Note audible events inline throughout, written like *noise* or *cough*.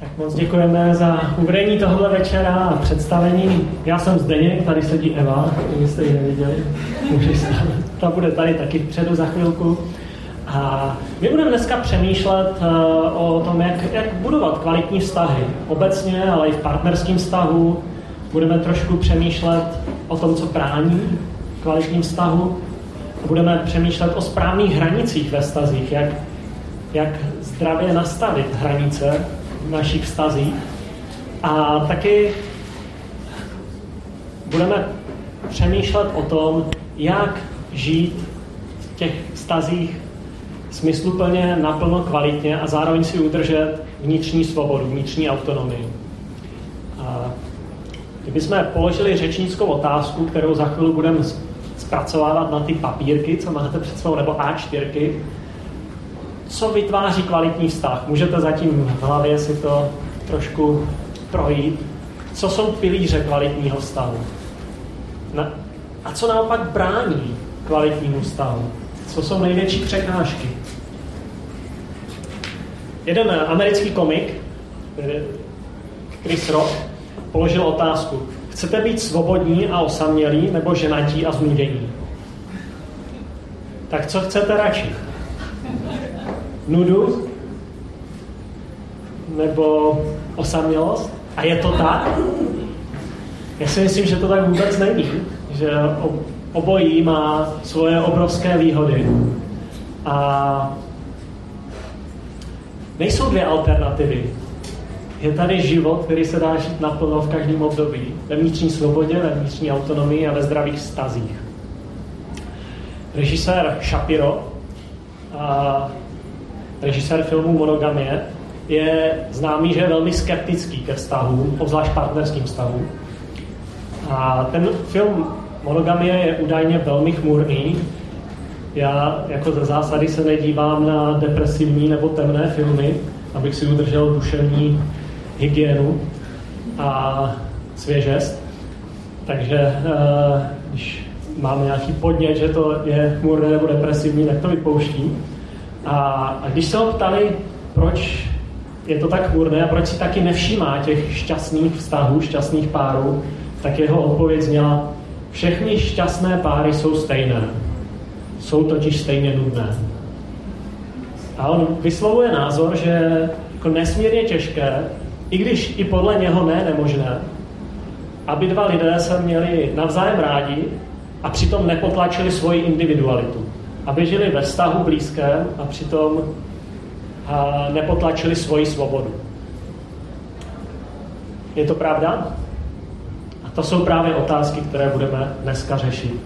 Tak moc děkujeme za uvedení tohle večera a představení. Já jsem Zdeněk, tady sedí Eva, jste ji neviděli. Ta bude tady taky vpředu za chvilku. A my budeme dneska přemýšlet uh, o tom, jak, jak budovat kvalitní vztahy. Obecně, ale i v partnerském vztahu. Budeme trošku přemýšlet o tom, co brání kvalitním vztahu. Budeme přemýšlet o správných hranicích ve vztazích, jak, jak zdravě nastavit hranice v našich vztazích. A taky budeme přemýšlet o tom, jak žít v těch vztazích smysluplně, naplno, kvalitně a zároveň si udržet vnitřní svobodu, vnitřní autonomii. A kdybychom položili řečnickou otázku, kterou za chvíli budeme zpracovávat na ty papírky, co máte před sebou, nebo A4, co vytváří kvalitní vztah. Můžete zatím v hlavě si to trošku projít. Co jsou pilíře kvalitního vztahu? A co naopak brání kvalitnímu vztahu? Co jsou největší překážky? Jeden americký komik, Chris Rock, položil otázku. Chcete být svobodní a osamělí, nebo ženatí a znudění? Tak co chcete radši? Nudu nebo osamělost. A je to tak? Já si myslím, že to tak vůbec není. Že obojí má svoje obrovské výhody. A nejsou dvě alternativy. Je tady život, který se dá žít naplno v každém období. Ve vnitřní svobodě, ve vnitřní autonomii a ve zdravých vztazích. Režisér Shapiro a režisér filmu Monogamie, je známý, že je velmi skeptický ke vztahům, obzvlášť partnerským vztahům. A ten film Monogamie je údajně velmi chmurný. Já jako ze zásady se nedívám na depresivní nebo temné filmy, abych si udržel duševní hygienu a svěžest. Takže eh, když mám nějaký podnět, že to je chmurné nebo depresivní, tak to vypouštím. A, a když se ho ptali, proč je to tak chmurné a proč si taky nevšímá těch šťastných vztahů, šťastných párů, tak jeho odpověď zněla, všechny šťastné páry jsou stejné. Jsou totiž stejně nudné. A on vyslovuje názor, že jako nesmírně těžké, i když i podle něho ne nemožné, aby dva lidé se měli navzájem rádi a přitom nepotlačili svoji individualitu aby žili ve vztahu blízkém a přitom a nepotlačili svoji svobodu. Je to pravda? A to jsou právě otázky, které budeme dneska řešit.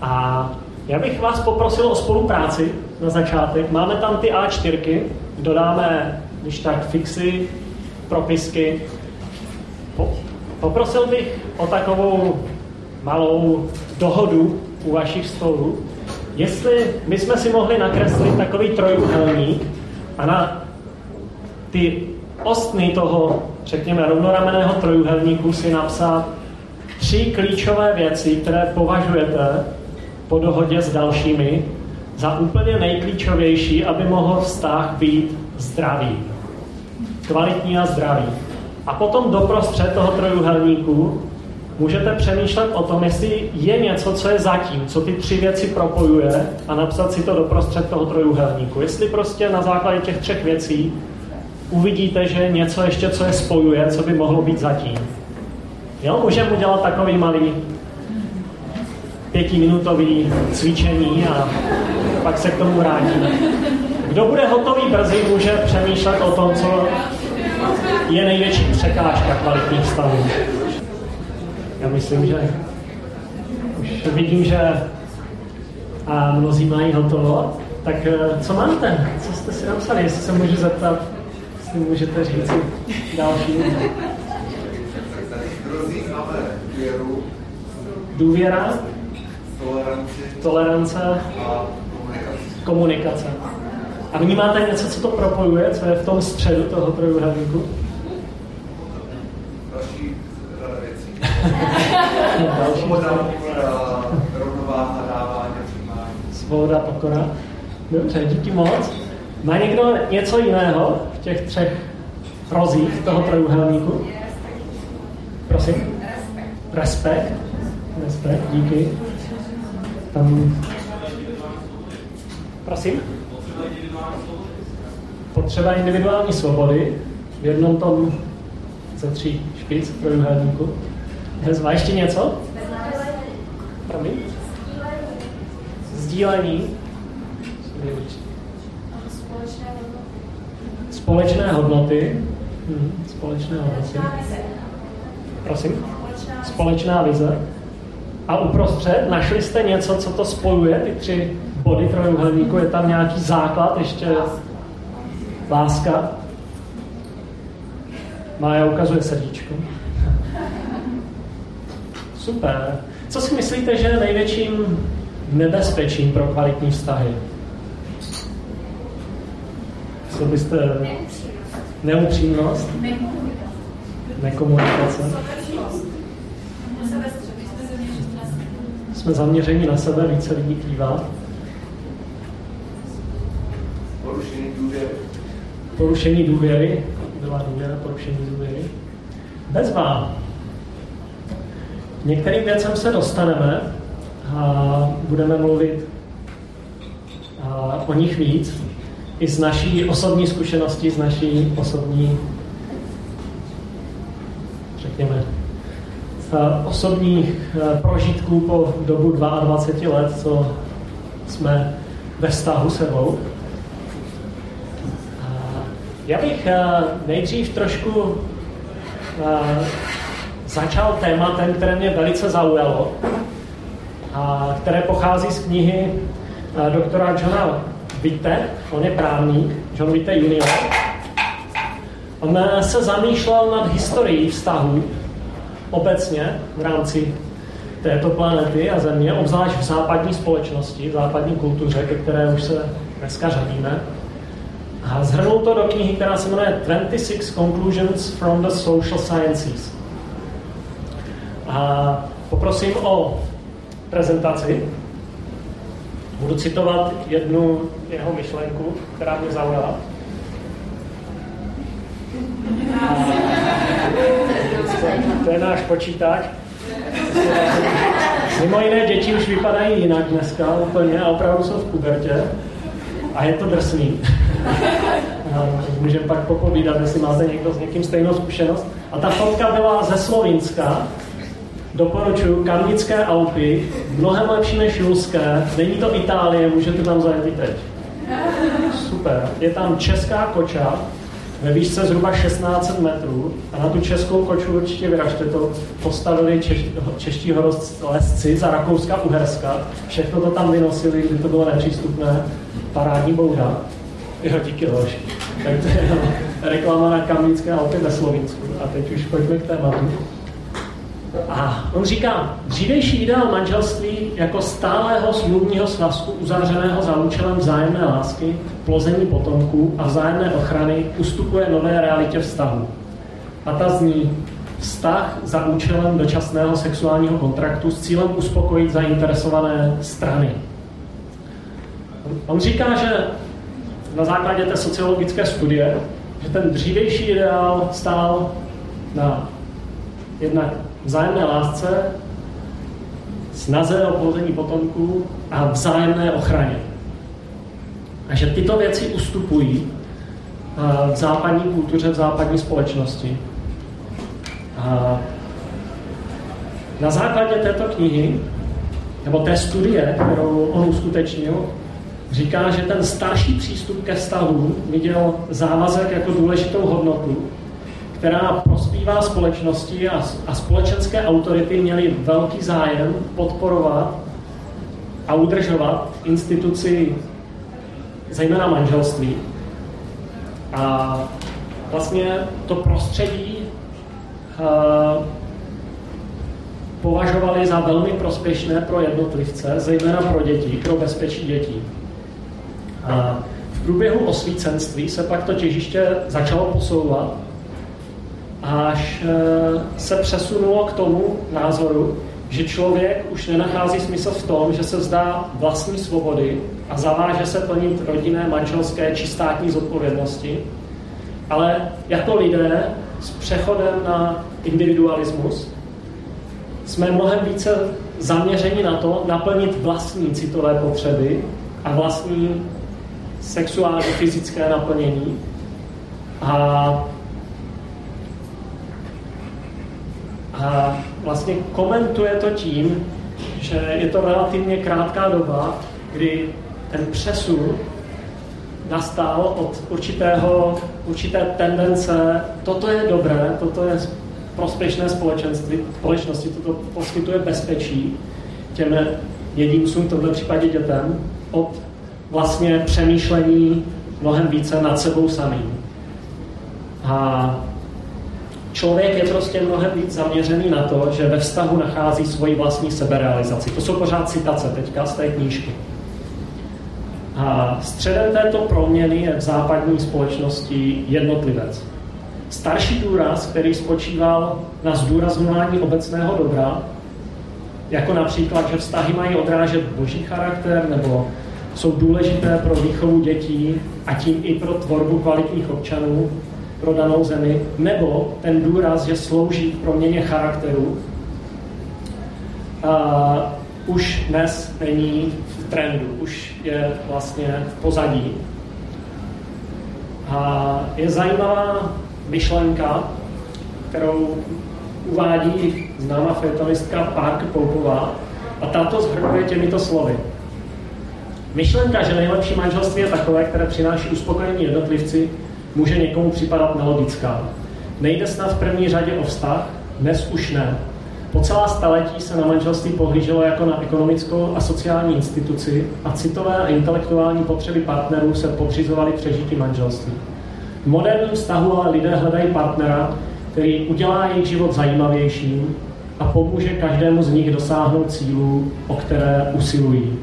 A já bych vás poprosil o spolupráci na začátek. Máme tam ty A4, dodáme, když tak, fixy, propisky. Poprosil bych o takovou malou dohodu u vašich stolů, jestli my jsme si mohli nakreslit takový trojuhelník a na ty ostny toho, řekněme, rovnoramenného trojuhelníku si napsat tři klíčové věci, které považujete po dohodě s dalšími za úplně nejklíčovější, aby mohl vztah být zdravý. Kvalitní a zdravý. A potom doprostřed toho trojuhelníku můžete přemýšlet o tom, jestli je něco, co je zatím, co ty tři věci propojuje a napsat si to doprostřed toho trojuhelníku. Jestli prostě na základě těch třech věcí uvidíte, že je něco ještě, co je spojuje, co by mohlo být zatím. Jo, můžeme udělat takový malý pětiminutový cvičení a pak se k tomu vrátíme. Kdo bude hotový brzy, může přemýšlet o tom, co je největší překážka kvalitních stavů. Já myslím, že už vidím, že a mnozí mají hotovo. Tak eh, co máte? Co jste si napsali? Jestli se můžu zeptat, jestli můžete říct další. Důvěra, tolerance a komunikace. A vnímáte něco, co to propojuje, co je v tom středu toho trojuhelníku? Svoboda, pokora. Dobře, díky moc. Má někdo něco jiného v těch třech rozích toho trojuhelníku? Prosím? Respekt. Respekt, díky. Tam... Prosím? Potřeba individuální svobody v jednom tom ze tří špic trojuhelníku. Vezma ještě něco? Promiň? Sdílení. Společné hodnoty. Hm, společné hodnoty. Prosím? Společná vize. A uprostřed našli jste něco, co to spojuje, ty tři body trojuhelníku, je tam nějaký základ, ještě láska. Mája ukazuje srdíčko. Super. Co si myslíte, že je největším nebezpečím pro kvalitní vztahy? Co byste... Neupřímnost? Nekomunikace? Jsme zaměřeni na sebe, více lidí kývá. Porušení důvěry. Porušení důvěry. Byla důvěra, porušení důvěry. Bezvá. Některým věcem se dostaneme a budeme mluvit a, o nich víc i z naší osobní zkušenosti, z naší osobní, řekněme, osobních prožitků po dobu 22 let, co jsme ve vztahu sebou. Já bych nejdřív trošku začal tématem, které mě velice zaujalo, a které pochází z knihy doktora Johna Witte, on je právník, John Witte junior. On se zamýšlel nad historií vztahů obecně v rámci této planety a země, obzvlášť v západní společnosti, v západní kultuře, ke které už se dneska řadíme. A zhrnul to do knihy, která se jmenuje 26 Conclusions from the Social Sciences. A poprosím o prezentaci. Budu citovat jednu jeho myšlenku, která mě zaujala. To je náš počítač. Mimo jiné děti už vypadají jinak dneska úplně a opravdu jsou v pubertě. A je to drsný. Můžeme pak popovídat, jestli máte někdo s někým stejnou zkušenost. A ta fotka byla ze Slovinska, Doporučuji Karnické Alpy, mnohem lepší než Julské. Není to Itálie, můžete tam zajet i teď. Super. Je tam česká koča ve výšce zhruba 16 metrů a na tu českou koču určitě vyražte to postavili češ, čeští horolezci za Rakouska, Uherska. Všechno to tam vynosili, kdy to bylo nepřístupné. Parádní bouda. Jo, díky Loši. Tak to je reklama na Kamnické Alpy ve Slovinsku. A teď už pojďme k tématu. A on říká, dřívější ideál manželství jako stálého smluvního svazku uzavřeného za účelem vzájemné lásky, plození potomků a vzájemné ochrany ustupuje nové realitě vztahu. A ta zní vztah za účelem dočasného sexuálního kontraktu s cílem uspokojit zainteresované strany. On říká, že na základě té sociologické studie, že ten dřívější ideál stál na jednak vzájemné lásce, snaze o plození potomků a vzájemné ochraně. A že tyto věci ustupují v západní kultuře, v západní společnosti. A na základě této knihy, nebo té studie, kterou on uskutečnil, říká, že ten starší přístup ke vztahu viděl závazek jako důležitou hodnotu která prospívá společnosti a, a společenské autority měly velký zájem podporovat a udržovat instituci zejména manželství. A vlastně to prostředí uh, považovali za velmi prospěšné pro jednotlivce, zejména pro děti, pro bezpečí dětí. A v průběhu osvícenství se pak to těžiště začalo posouvat až eh, se přesunulo k tomu názoru, že člověk už nenachází smysl v tom, že se vzdá vlastní svobody a zaváže se plnit rodinné, manželské či státní zodpovědnosti, ale jako lidé s přechodem na individualismus jsme mnohem více zaměřeni na to naplnit vlastní citové potřeby a vlastní sexuální, fyzické naplnění. A, a vlastně komentuje to tím, že je to relativně krátká doba, kdy ten přesun nastal od určitého, určité tendence, toto je dobré, toto je prospěšné společenství, společnosti, toto poskytuje bezpečí těm jedincům, v tomto případě dětem, od vlastně přemýšlení mnohem více nad sebou samým. A člověk je prostě mnohem víc zaměřený na to, že ve vztahu nachází svoji vlastní seberealizaci. To jsou pořád citace teďka z té knížky. A středem této proměny je v západní společnosti jednotlivec. Starší důraz, který spočíval na zdůrazňování obecného dobra, jako například, že vztahy mají odrážet boží charakter, nebo jsou důležité pro výchovu dětí a tím i pro tvorbu kvalitních občanů pro danou zemi, nebo ten důraz, že slouží k proměně charakteru, a už dnes není v trendu, už je vlastně v pozadí. A je zajímavá myšlenka, kterou uvádí známá fetonistka Park Poupová, a tato zhrnuje těmito slovy. Myšlenka, že nejlepší manželství je takové, které přináší uspokojení jednotlivci, může někomu připadat nelogická. Nejde snad v první řadě o vztah, dnes už ne. Po celá staletí se na manželství pohlíželo jako na ekonomickou a sociální instituci a citové a intelektuální potřeby partnerů se podřizovaly přežití manželství. V moderním vztahu ale lidé hledají partnera, který udělá jejich život zajímavějším a pomůže každému z nich dosáhnout cílů, o které usilují.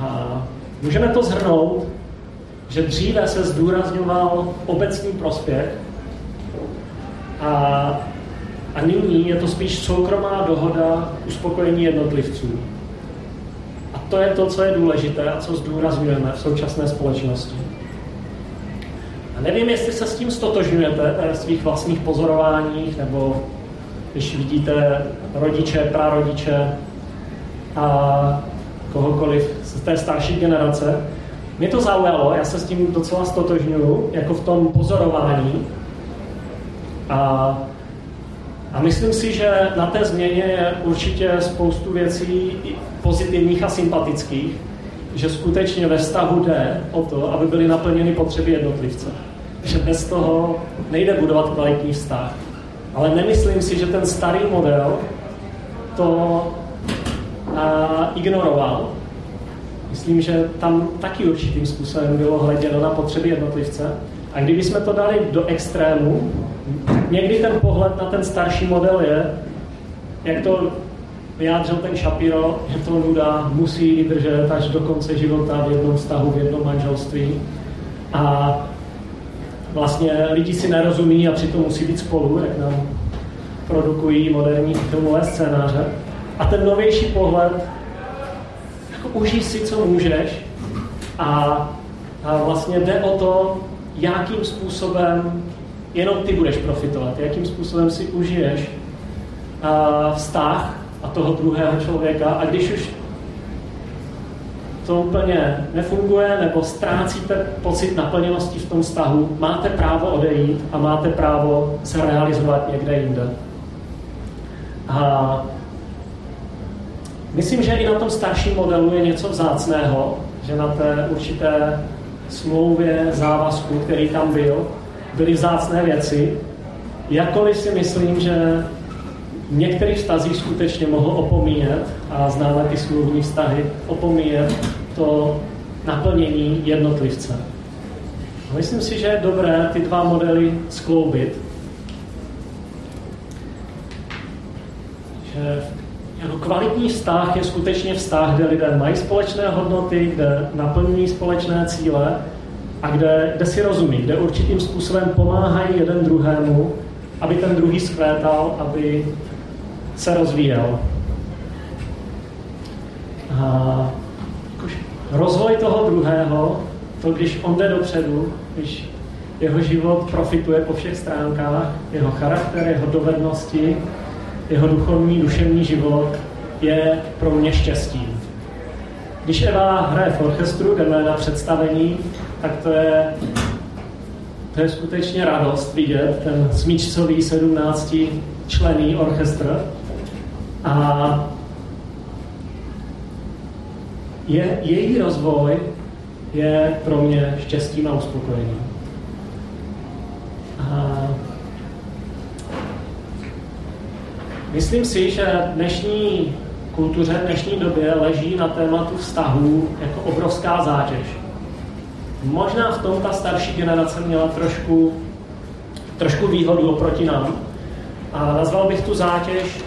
A můžeme to zhrnout, že dříve se zdůrazňoval obecný prospěch a, a nyní je to spíš soukromá dohoda uspokojení jednotlivců. A to je to, co je důležité a co zdůrazňujeme v současné společnosti. A nevím, jestli se s tím stotožňujete ve svých vlastních pozorováních, nebo když vidíte rodiče, prarodiče a kohokoliv z té starší generace. Mě to zaujalo, já se s tím docela stotožňuju, jako v tom pozorování. A, a myslím si, že na té změně je určitě spoustu věcí pozitivních a sympatických, že skutečně ve vztahu jde o to, aby byly naplněny potřeby jednotlivce. Že bez toho nejde budovat kvalitní vztah. Ale nemyslím si, že ten starý model to a, ignoroval. Myslím, že tam taky určitým způsobem bylo hleděno na potřeby jednotlivce. A kdybychom to dali do extrému, někdy ten pohled na ten starší model je, jak to vyjádřil ten Shapiro, že to nuda musí vydržet až do konce života v jednom vztahu, v jednom manželství. A vlastně lidi si nerozumí a přitom musí být spolu, jak nám produkují moderní filmové scénáře. A ten novější pohled, užij si, co můžeš a, a vlastně jde o to, jakým způsobem jenom ty budeš profitovat, jakým způsobem si užiješ a, vztah a toho druhého člověka a když už to úplně nefunguje nebo ztrácíte pocit naplněnosti v tom vztahu, máte právo odejít a máte právo se realizovat někde jinde. A Myslím, že i na tom starším modelu je něco vzácného, že na té určité smlouvě, závazku, který tam byl, byly vzácné věci. Jakkoliv si myslím, že v některých vztazích skutečně mohl opomíjet, a známe ty smluvní vztahy, opomíjet to naplnění jednotlivce. Myslím si, že je dobré ty dva modely skloubit. Že jako kvalitní vztah je skutečně vztah, kde lidé mají společné hodnoty, kde naplňují společné cíle a kde, kde si rozumí, kde určitým způsobem pomáhají jeden druhému, aby ten druhý skvétal, aby se rozvíjel. A rozvoj toho druhého to, když on jde dopředu, když jeho život profituje po všech stránkách, jeho charakter, jeho dovednosti, jeho duchovní, duševní život je pro mě štěstím. Když Eva hraje v orchestru, jdeme na představení, tak to je, to je skutečně radost vidět ten smíčcový 17 člený orchestr. A je, její rozvoj je pro mě štěstím a uspokojením. A myslím si, že dnešní kultuře, dnešní době leží na tématu vztahů jako obrovská zátěž. Možná v tom ta starší generace měla trošku, trošku výhodu oproti nám. A nazval bych tu zátěž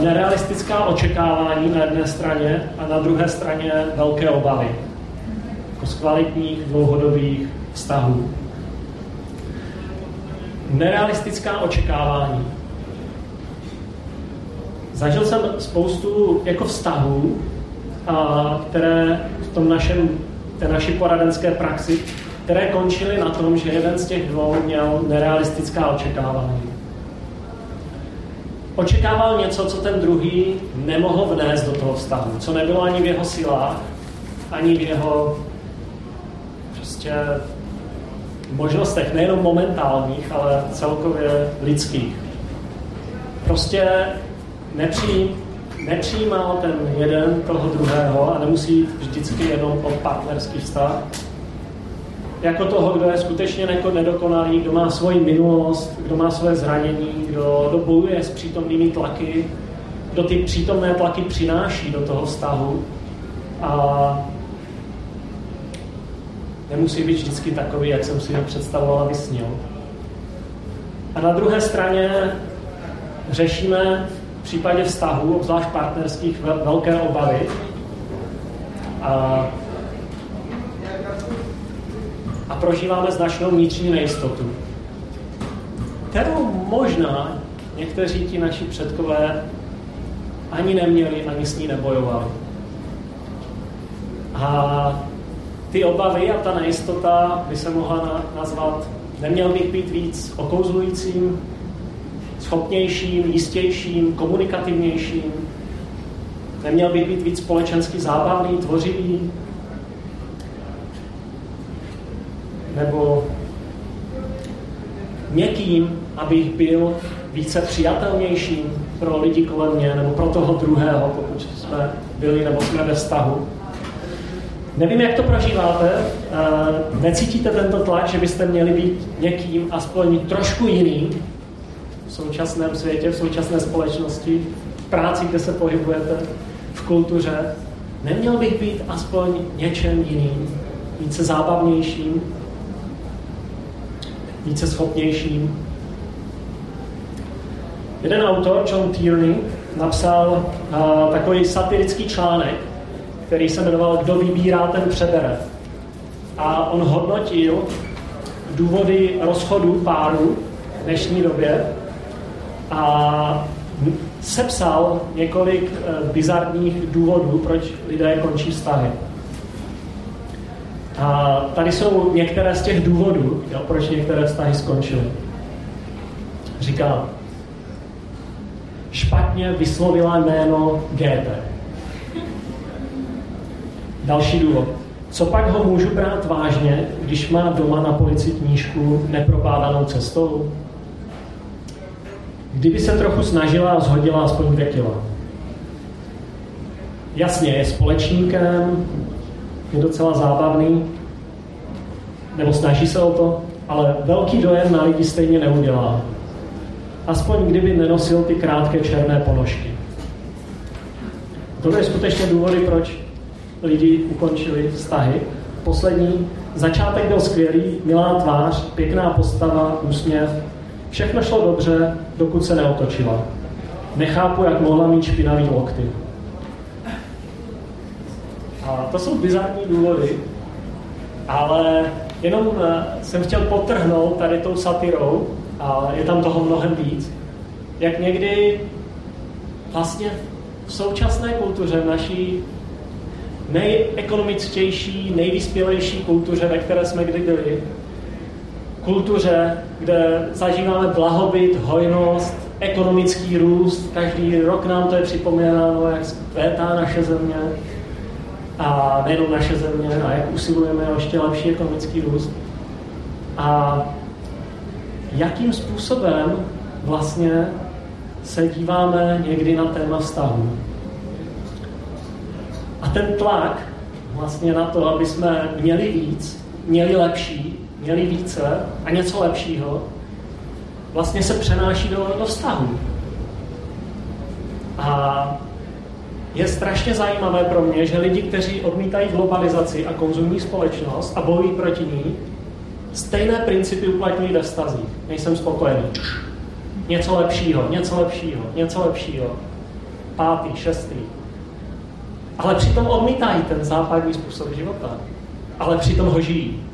nerealistická očekávání na jedné straně a na druhé straně velké obavy. Jako z kvalitních dlouhodobých vztahů. Nerealistická očekávání. Zažil jsem spoustu jako vztahů, a, které v tom našem, té naší poradenské praxi, které končily na tom, že jeden z těch dvou měl nerealistická očekávání. Očekával něco, co ten druhý nemohl vnést do toho vztahu, co nebylo ani v jeho silách, ani v jeho prostě možnostech, nejenom momentálních, ale celkově lidských. Prostě nepřijím, nepřijímal ten jeden toho druhého a nemusí jít vždycky jenom o partnerský vztah. Jako toho, kdo je skutečně nedokonalý, kdo má svoji minulost, kdo má svoje zranění, kdo, kdo bojuje s přítomnými tlaky, kdo ty přítomné tlaky přináší do toho vztahu a nemusí být vždycky takový, jak jsem si ho představoval a vysnil. A na druhé straně řešíme v případě vztahu, obzvlášť partnerských, velké obavy. A, a prožíváme značnou vnitřní nejistotu, kterou možná někteří ti naši předkové ani neměli, ani s ní nebojovali. A ty obavy a ta nejistota by se mohla nazvat, neměl bych být víc okouzlujícím, schopnějším, jistějším, komunikativnějším. Neměl by být víc společensky zábavný, tvořivý. Nebo někým, abych byl více přijatelnějším pro lidi kolem mě, nebo pro toho druhého, pokud jsme byli nebo jsme ve vztahu. Nevím, jak to prožíváte. Necítíte tento tlak, že byste měli být někým aspoň trošku jiným, současném světě, v současné společnosti, v práci, kde se pohybujete, v kultuře, neměl bych být aspoň něčem jiným, více zábavnějším, více schopnějším. Jeden autor, John Tierney, napsal uh, takový satirický článek, který se jmenoval Kdo vybírá, ten přebere. A on hodnotil důvody rozchodu páru v dnešní době a sepsal několik eh, bizarních důvodů, proč lidé končí vztahy. A tady jsou některé z těch důvodů, jo, proč některé vztahy skončily. Říká, špatně vyslovila jméno GT. Další důvod. Co pak ho můžu brát vážně, když má doma na polici knížku nepropádanou cestou? Kdyby se trochu snažila a zhodila aspoň dvě kila. Jasně, je společníkem, je docela zábavný, nebo snaží se o to, ale velký dojem na lidi stejně neudělá. Aspoň kdyby nenosil ty krátké černé ponožky. To je skutečně důvody, proč lidi ukončili vztahy. Poslední, začátek byl skvělý, milá tvář, pěkná postava, úsměv, Všechno šlo dobře, dokud se neotočila. Nechápu, jak mohla mít špinavý lokty. A to jsou bizarní důvody, ale jenom eh, jsem chtěl potrhnout tady tou satirou, a je tam toho mnohem víc, jak někdy vlastně v současné kultuře, v naší nejekonomičtější, nejvyspělejší kultuře, ve které jsme kdy byli. Kultuře, kde zažíváme blahobyt, hojnost, ekonomický růst. Každý rok nám to je připomínáno, jak kvétá naše země. A nejenom naše země, a jak usilujeme o ještě lepší ekonomický růst. A jakým způsobem vlastně se díváme někdy na téma vztahu. A ten tlak vlastně na to, aby jsme měli víc, měli lepší, měli více a něco lepšího, vlastně se přenáší do, do vztahu. A je strašně zajímavé pro mě, že lidi, kteří odmítají globalizaci a konzumní společnost a bojují proti ní, stejné principy uplatňují ve vztazích. Nejsem spokojený. Něco lepšího, něco lepšího, něco lepšího. Pátý, šestý. Ale přitom odmítají ten západní způsob života. Ale přitom ho žijí.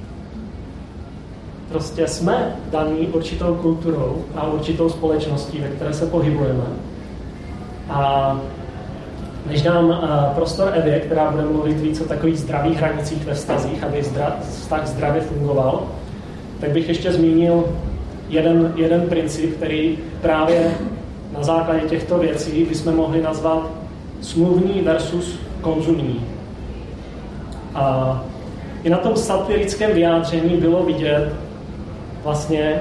Prostě jsme daní určitou kulturou a určitou společností, ve které se pohybujeme. A než dám uh, prostor Evě, která bude mluvit víc o takových zdravých hranicích ve vztazích, aby zdra, vztah zdravě fungoval, tak bych ještě zmínil jeden, jeden princip, který právě na základě těchto věcí bychom mohli nazvat smluvní versus konzumní. A i na tom satirickém vyjádření bylo vidět vlastně,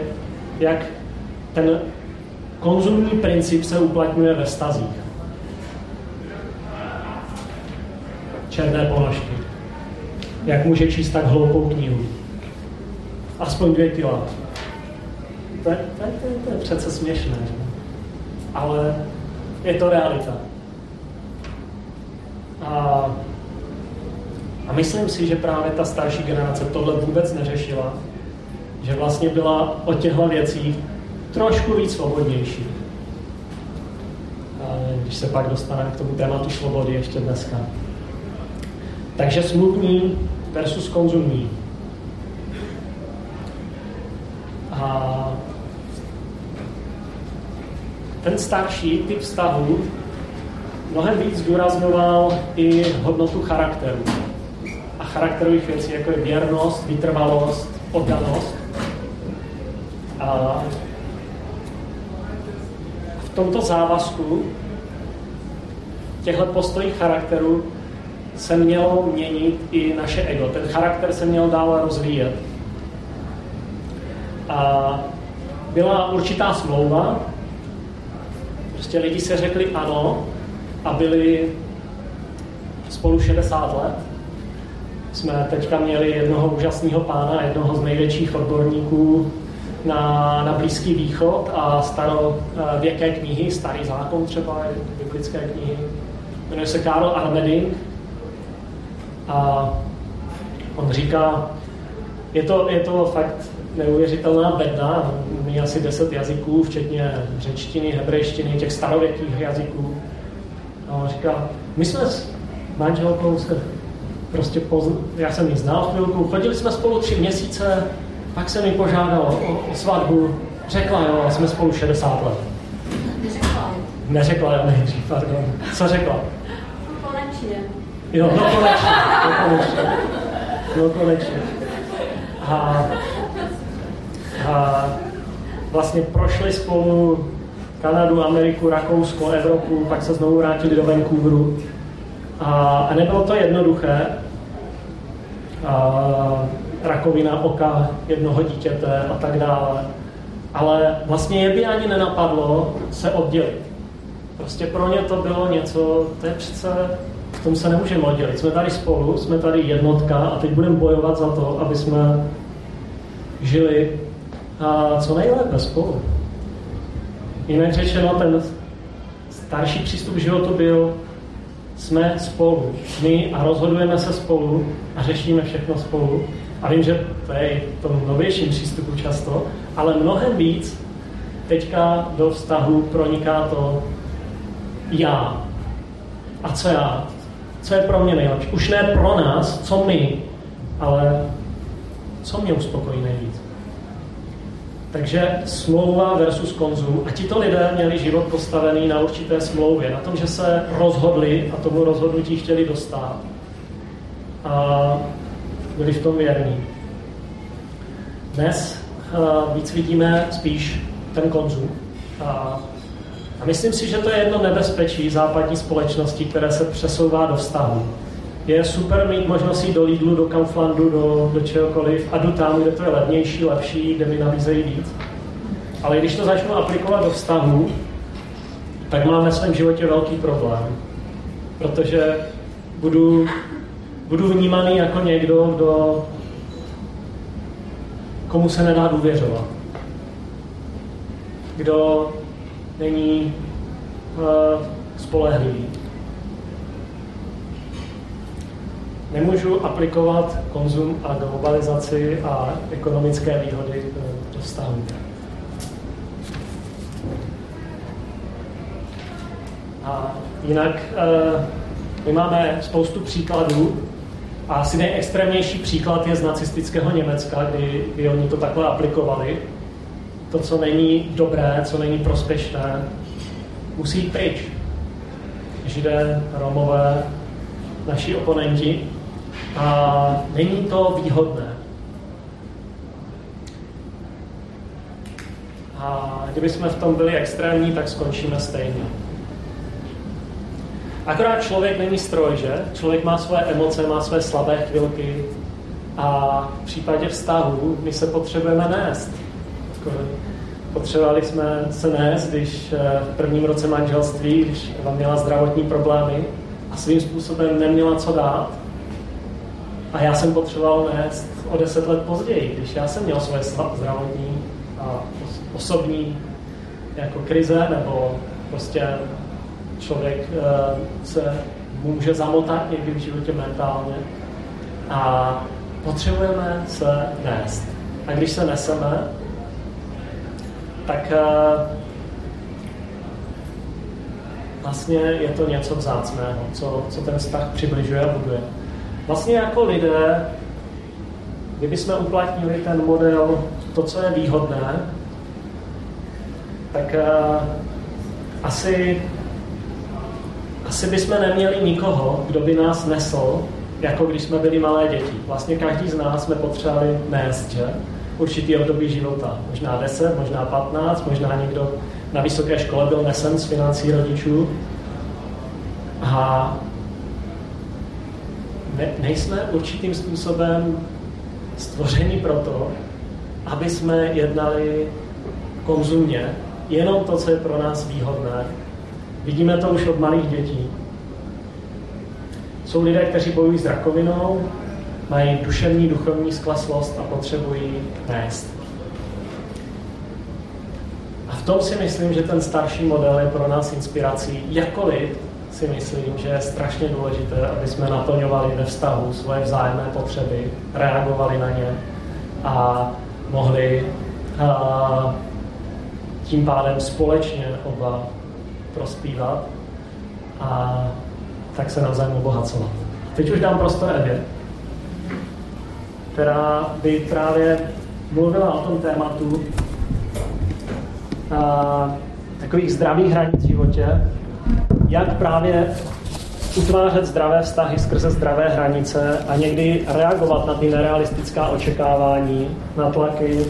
jak ten konzumní princip se uplatňuje ve stazích. Černé ponožky. Jak může číst tak hloupou knihu? Aspoň dvě kila. To je, to to to je přece směšné, ale je to realita. A, a myslím si, že právě ta starší generace tohle vůbec neřešila, že vlastně byla o těchto věcích trošku víc svobodnější. Když se pak dostaneme k tomu tématu svobody ještě dneska. Takže smluvní versus konzumní. A ten starší typ vztahu mnohem víc zdůrazňoval i hodnotu charakteru. A charakterových věcí, jako je věrnost, vytrvalost, oddanost. V tomto závazku těchto postojí charakteru se mělo měnit i naše ego. Ten charakter se měl dále rozvíjet. A byla určitá smlouva, prostě lidi se řekli ano a byli spolu 60 let. Jsme teďka měli jednoho úžasného pána, jednoho z největších odborníků na, na Blízký východ a starověké knihy, starý zákon třeba, biblické knihy. Jmenuje se Karl Armeding a on říká, je to, je to fakt neuvěřitelná bedna, umí asi deset jazyků, včetně řečtiny, hebrejštiny, těch starověkých jazyků. A on říká, my jsme s manželkou se prostě pozn... já jsem ji znal chvilku, chodili jsme spolu tři měsíce, pak se mi požádalo o, o svatbu, řekla jo, jsme spolu 60 let. Neřekla. Neřekla jo nejdřív, pardon. Co řekla? Konečně. Jo, no konečně, no konečně. No konečně. A a vlastně prošli spolu Kanadu, Ameriku, Rakousko, Evropu, pak se znovu vrátili do Vancouveru. A, a nebylo to jednoduché. A, rakovina oka jednoho dítěte a tak dále. Ale vlastně je by ani nenapadlo se oddělit. Prostě pro ně to bylo něco, to je přece, v tom se nemůžeme oddělit. Jsme tady spolu, jsme tady jednotka a teď budeme bojovat za to, aby jsme žili a co nejlépe spolu. Jinak řečeno, ten starší přístup k životu byl, jsme spolu, my a rozhodujeme se spolu a řešíme všechno spolu. A vím, že to je v tom novějším přístupu často, ale mnohem víc teďka do vztahu proniká to já. A co já? Co je pro mě nejlepší? Už ne pro nás, co my, ale co mě uspokojí nejvíc. Takže smlouva versus konzum. A tito lidé měli život postavený na určité smlouvě, na tom, že se rozhodli a tomu rozhodnutí chtěli dostat. a byli v tom věrní. Dnes uh, víc vidíme spíš ten konzum. A, a myslím si, že to je jedno nebezpečí západní společnosti, které se přesouvá do vztahu. Je super mít možnost jít do Lidlu, do Kauflandu, do, do čehokoliv a jdu tam, kde to je levnější, lepší, kde mi nabízejí víc. Ale když to začnu aplikovat do vztahu, tak mám ve svém životě velký problém. Protože budu, budu vnímaný jako někdo, kdo komu se nedá důvěřovat. Kdo není uh, spolehlivý. Nemůžu aplikovat konzum a globalizaci a ekonomické výhody do vztahu. A jinak uh, my máme spoustu příkladů a asi nejextrémnější příklad je z nacistického Německa, kdy, kdy oni to takhle aplikovali. To, co není dobré, co není prospěšné, musí jít pryč. Židé, Romové, naši oponenti. A není to výhodné. A kdybychom v tom byli extrémní, tak skončíme stejně. Akorát člověk není stroj, že? Člověk má své emoce, má své slabé chvilky a v případě vztahu my se potřebujeme nést. Potřebovali jsme se nést, když eh, v prvním roce manželství, když Eva měla zdravotní problémy a svým způsobem neměla co dát. A já jsem potřeboval nést o deset let později, když já jsem měl svoje zdravotní a osobní jako krize nebo prostě člověk eh, se může zamotat někdy v životě mentálně a potřebujeme se nést. A když se neseme, tak eh, vlastně je to něco vzácného, co, co ten vztah přibližuje a buduje. Vlastně jako lidé, kdybychom uplatnili ten model, to, co je výhodné, tak uh, asi asi bychom neměli nikoho, kdo by nás nesl, jako když jsme byli malé děti. Vlastně každý z nás jsme potřebovali nést, že? Určitý období života. Možná 10, možná 15, možná někdo na vysoké škole byl nesen z financí rodičů. A ne, nejsme určitým způsobem stvořeni proto, aby jsme jednali konzumně, jenom to, co je pro nás výhodné, Vidíme to už od malých dětí. Jsou lidé, kteří bojují s rakovinou, mají duševní, duchovní skleslost a potřebují nést. A v tom si myslím, že ten starší model je pro nás inspirací. Jakkoliv si myslím, že je strašně důležité, aby jsme naplňovali ve vztahu svoje vzájemné potřeby, reagovali na ně a mohli a, tím pádem společně oba prospívat a tak se navzájem obohacovat. Teď už dám prostor Evě, která by právě mluvila o tom tématu a, takových zdravých hranic v životě, jak právě utvářet zdravé vztahy skrze zdravé hranice a někdy reagovat na ty nerealistická očekávání, na tlaky,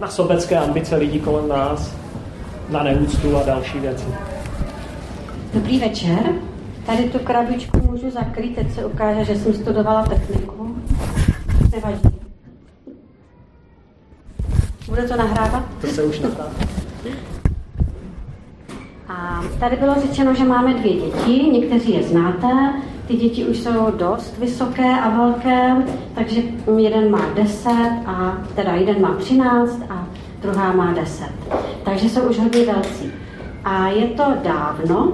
na sobecké ambice lidí kolem nás na neúctu a další věci. Dobrý večer. Tady tu krabičku můžu zakrýt, teď se ukáže, že jsem studovala techniku. Nevadí. Bude to nahrávat? To se už nahrává. A tady bylo řečeno, že máme dvě děti, někteří je znáte, ty děti už jsou dost vysoké a velké, takže jeden má 10 a teda jeden má 13 a druhá má 10. Takže jsou už hodně velcí. A je to dávno,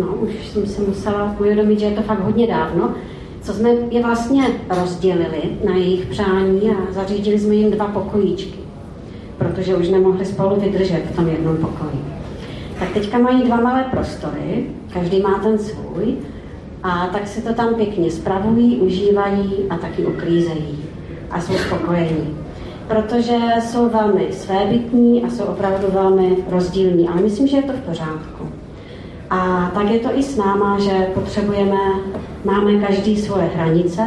no už jsem se musela uvědomit, že je to fakt hodně dávno, co jsme je vlastně rozdělili na jejich přání a zařídili jsme jim dva pokojíčky, protože už nemohli spolu vydržet v tom jednom pokoji. Tak teďka mají dva malé prostory, každý má ten svůj, a tak si to tam pěkně spravují, užívají a taky uklízejí a jsou spokojení protože jsou velmi svébytní a jsou opravdu velmi rozdílní, ale myslím, že je to v pořádku. A tak je to i s náma, že potřebujeme, máme každý svoje hranice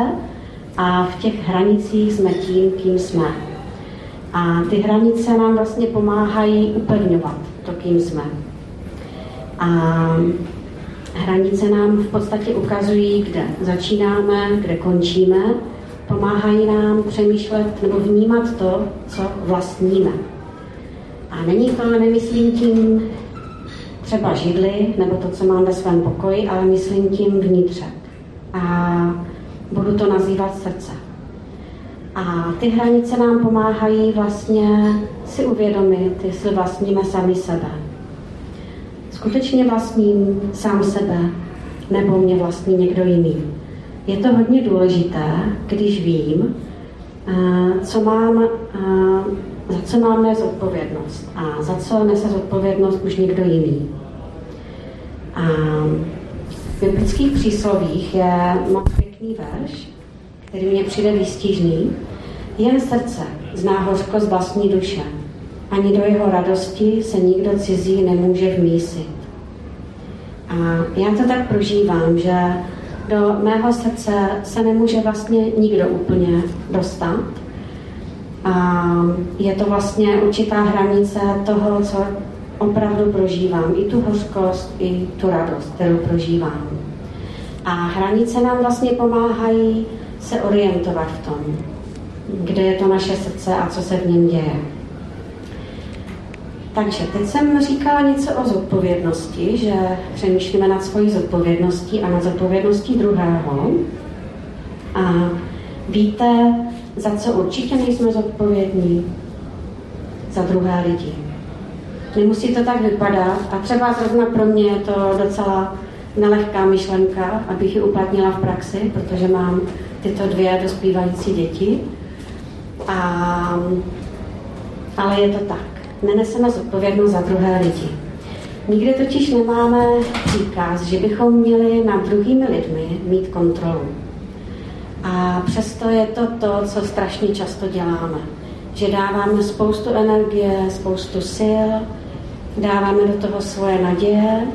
a v těch hranicích jsme tím, kým jsme. A ty hranice nám vlastně pomáhají upevňovat to, kým jsme. A hranice nám v podstatě ukazují, kde začínáme, kde končíme, pomáhají nám přemýšlet nebo vnímat to, co vlastníme. A není to, nemyslím tím třeba židly nebo to, co mám ve svém pokoji, ale myslím tím vnitřek. A budu to nazývat srdce. A ty hranice nám pomáhají vlastně si uvědomit, jestli vlastníme sami sebe. Skutečně vlastním sám sebe, nebo mě vlastní někdo jiný. Je to hodně důležité, když vím, eh, co mám, eh, za co mám nést odpovědnost a za co nese zodpovědnost už někdo jiný. A v biblických příslovích je moc pěkný verš, který mě přijde výstižný. Jen srdce zná hořkost vlastní duše. Ani do jeho radosti se nikdo cizí nemůže vmísit. A já to tak prožívám, že do mého srdce se nemůže vlastně nikdo úplně dostat. A je to vlastně určitá hranice toho, co opravdu prožívám. I tu hořkost, i tu radost, kterou prožívám. A hranice nám vlastně pomáhají se orientovat v tom, kde je to naše srdce a co se v něm děje. Takže teď jsem říkala něco o zodpovědnosti, že přemýšlíme nad svojí zodpovědností a nad zodpovědností druhého. A víte, za co určitě nejsme zodpovědní? Za druhé lidi. Nemusí to tak vypadat a třeba zrovna pro mě je to docela nelehká myšlenka, abych ji uplatnila v praxi, protože mám tyto dvě dospívající děti. A, ale je to tak. Neneseme zodpovědnost za druhé lidi. Nikdy totiž nemáme příkaz, že bychom měli nad druhými lidmi mít kontrolu. A přesto je to to, co strašně často děláme. Že dáváme spoustu energie, spoustu sil, dáváme do toho svoje naděje,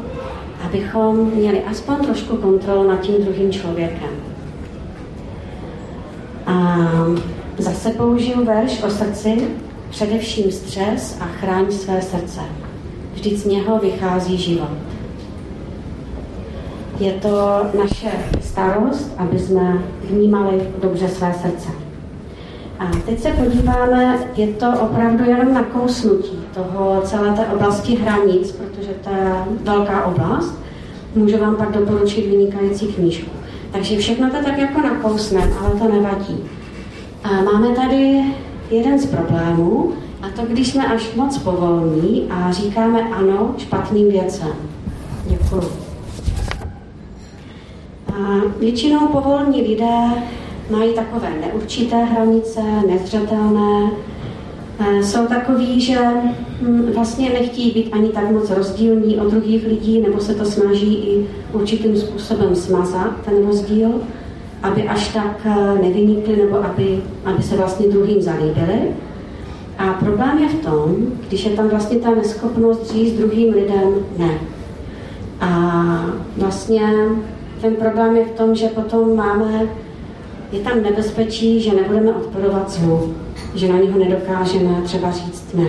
abychom měli aspoň trošku kontrolu nad tím druhým člověkem. A zase použiju verš o srdci, především stres a chráň své srdce. Vždyť z něho vychází život. Je to naše starost, aby jsme vnímali dobře své srdce. A teď se podíváme, je to opravdu jenom na kousnutí toho celé té oblasti hranic, protože to je velká oblast. Můžu vám pak doporučit vynikající knížku. Takže všechno to tak jako nakousne, ale to nevadí. A máme tady jeden z problémů, a to když jsme až moc povolní a říkáme ano špatným věcem. Děkuji. A většinou povolní lidé mají takové neurčité hranice, nezřetelné, eh, jsou takový, že hm, vlastně nechtějí být ani tak moc rozdílní od druhých lidí, nebo se to snaží i určitým způsobem smazat, ten rozdíl, aby až tak eh, nevynikli, nebo aby, aby se vlastně druhým zalíbili. A problém je v tom, když je tam vlastně ta neschopnost říct druhým lidem ne. A vlastně ten problém je v tom, že potom máme je tam nebezpečí, že nebudeme odporovat zlu, že na něho nedokážeme třeba říct ne.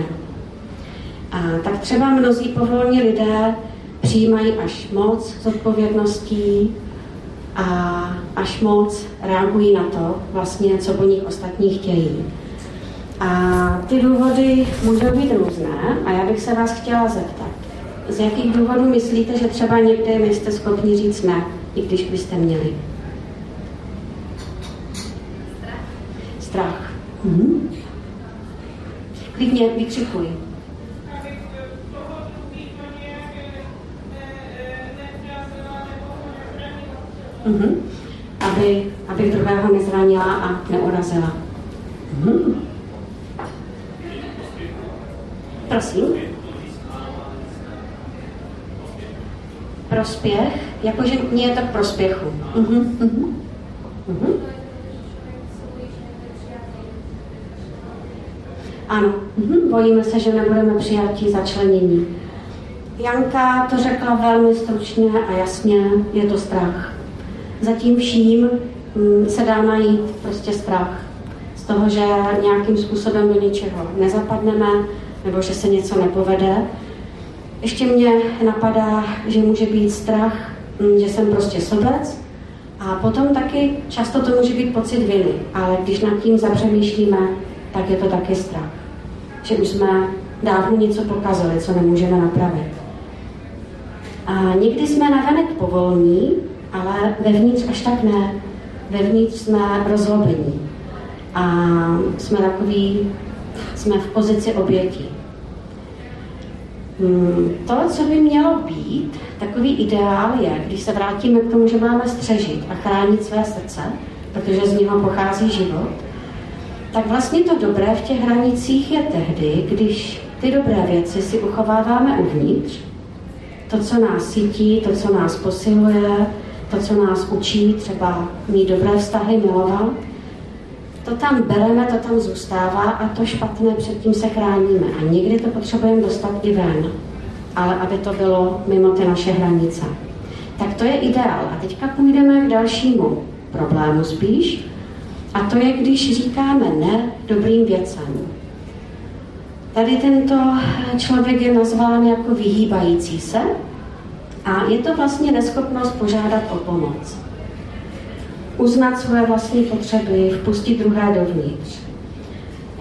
A tak třeba mnozí povolní lidé přijímají až moc zodpovědností a až moc reagují na to, vlastně, co po nich ostatní chtějí. A ty důvody můžou být různé a já bych se vás chtěla zeptat, z jakých důvodů myslíte, že třeba někdy nejste schopni říct ne, i když byste měli? strach. Mm-hmm. Klidně vykřikuj. Mm-hmm. Aby, abych druhého nezranila a neurazila. Mm-hmm. Prosím. Prospěch, jakože mě je to k prospěchu. Mm-hmm. Mm-hmm. Mm-hmm. Ano, mhm. bojíme se, že nebudeme přijatí začlenění. Janka to řekla velmi stručně a jasně, je to strach. Zatím vším mm, se dá najít prostě strach. Z toho, že nějakým způsobem do něčeho nezapadneme, nebo že se něco nepovede. Ještě mě napadá, že může být strach, mm, že jsem prostě sobec, a potom taky často to může být pocit viny, ale když nad tím zapřemýšlíme, tak je to taky strach. Že už jsme dávno něco pokazili, co nemůžeme napravit. A někdy jsme navenek povolní, ale vevnitř až tak ne. Vevnitř jsme rozlobení. A jsme takový, jsme v pozici oběti. Hmm, to, co by mělo být, takový ideál je, když se vrátíme k tomu, že máme střežit a chránit své srdce, protože z něho pochází život, tak vlastně to dobré v těch hranicích je tehdy, když ty dobré věci si uchováváme uvnitř, to, co nás sítí, to, co nás posiluje, to, co nás učí třeba mít dobré vztahy, milovat, to tam bereme, to tam zůstává a to špatné předtím se chráníme. A někdy to potřebujeme dostat i ven, ale aby to bylo mimo ty naše hranice. Tak to je ideál. A teďka půjdeme k dalšímu problému spíš. A to je, když říkáme ne dobrým věcem. Tady tento člověk je nazván jako vyhýbající se a je to vlastně neschopnost požádat o pomoc uznat svoje vlastní potřeby, vpustit druhé dovnitř.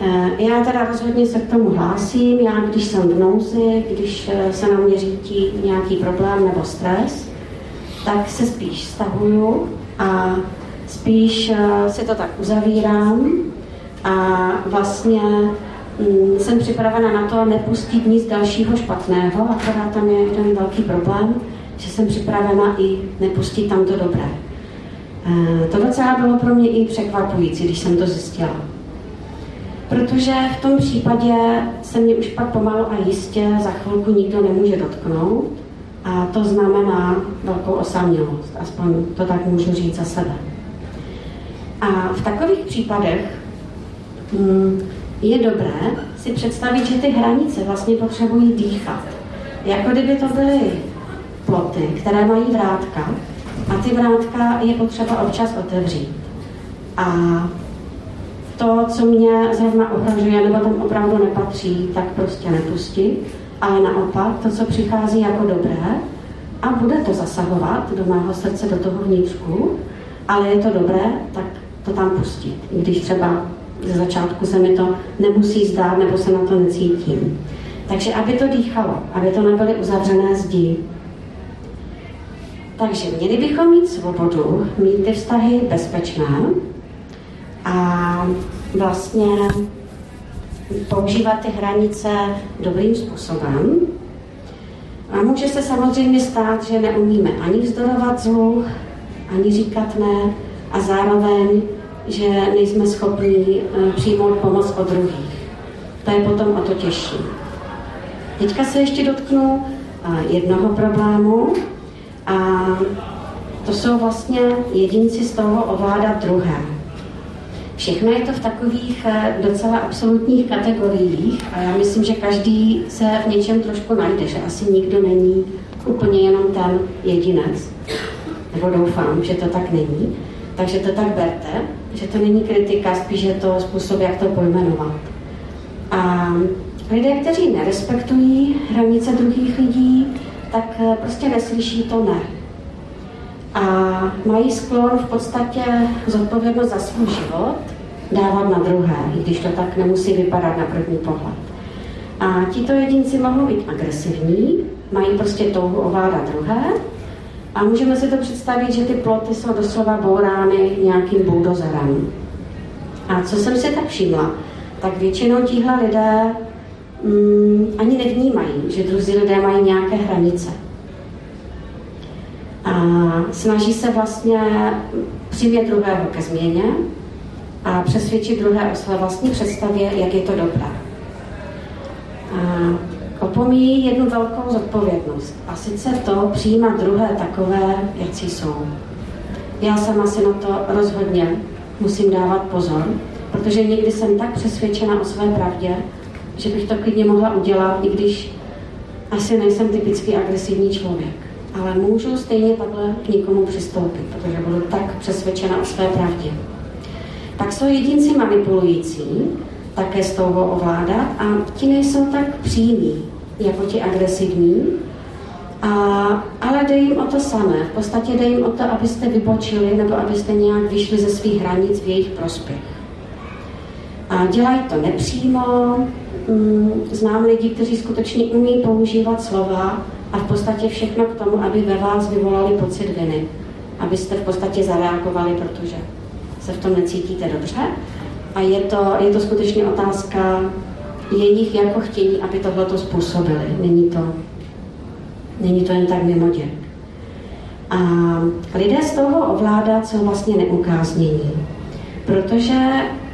Eh, já teda rozhodně se k tomu hlásím, já když jsem v nouzi, když eh, se na mě řítí nějaký problém nebo stres, tak se spíš stahuju a spíš eh, si to tak uzavírám a vlastně mm, jsem připravena na to nepustit nic dalšího špatného, akorát tam je jeden velký problém, že jsem připravena i nepustit tam to dobré. Eh, to docela bylo pro mě i překvapující, když jsem to zjistila. Protože v tom případě se mě už pak pomalu a jistě za chvilku nikdo nemůže dotknout a to znamená velkou osamělost, aspoň to tak můžu říct za sebe. A v takových případech hm, je dobré si představit, že ty hranice vlastně potřebují dýchat. Jako kdyby to byly ploty, které mají vrátka a ty vrátka je potřeba občas otevřít. A to, co mě zrovna ohrožuje, nebo tam opravdu nepatří, tak prostě nepustit. Ale naopak, to, co přichází jako dobré, a bude to zasahovat do mého srdce, do toho vnitřku, ale je to dobré, tak to tam pustit. Když třeba ze začátku se mi to nemusí zdát, nebo se na to necítím. Takže aby to dýchalo, aby to nebyly uzavřené zdi, takže měli bychom mít svobodu, mít ty vztahy bezpečné a vlastně používat ty hranice dobrým způsobem. A může se samozřejmě stát, že neumíme ani vzdorovat zlu, ani říkat ne a zároveň, že nejsme schopni eh, přijmout pomoc od druhých. To je potom o to těžší. Teďka se ještě dotknu eh, jednoho problému, a to jsou vlastně jedinci z toho ovládat druhé. Všechno je to v takových eh, docela absolutních kategoriích a já myslím, že každý se v něčem trošku najde, že asi nikdo není úplně jenom ten jedinec. Nebo doufám, že to tak není. Takže to tak berte, že to není kritika, spíš je to způsob, jak to pojmenovat. A lidé, kteří nerespektují hranice druhých lidí, tak eh, prostě neslyší to ne. A mají sklon v podstatě zodpovědnost za svůj život dávat na druhé, i když to tak nemusí vypadat na první pohled. A tito jedinci mohou být agresivní, mají prostě touhu ovládat druhé a můžeme si to představit, že ty ploty jsou doslova bourány nějakým buldozerem. A co jsem si tak všimla, tak většinou tihle lidé mm, ani nevnímají, že druzí lidé mají nějaké hranice. A snaží se vlastně přimět druhého ke změně a přesvědčit druhé o své vlastní představě, jak je to dobré. A opomíjí jednu velkou zodpovědnost. A sice to přijímat druhé takové, jak jsou. Já sama si na to rozhodně musím dávat pozor, protože někdy jsem tak přesvědčena o své pravdě, že bych to klidně mohla udělat, i když asi nejsem typický agresivní člověk, ale můžu stejně takhle k někomu přistoupit, protože budu tak přesvědčena o své pravdě. Tak jsou jedinci manipulující, také s touhou ovládat a ti nejsou tak přímí jako ti agresivní, a, ale jde jim o to samé. V podstatě jde jim o to, abyste vybočili nebo abyste nějak vyšli ze svých hranic v jejich prospěch. A dělají to nepřímo. Mm, znám lidi, kteří skutečně umí používat slova a v podstatě všechno k tomu, aby ve vás vyvolali pocit viny. Abyste v podstatě zareagovali, protože se v tom necítíte dobře. A je to, je to skutečně otázka jejich jako chtění, aby tohle to způsobili. Není to, není to jen tak mimo děk. A lidé z toho ovládat jsou vlastně neukáznění, protože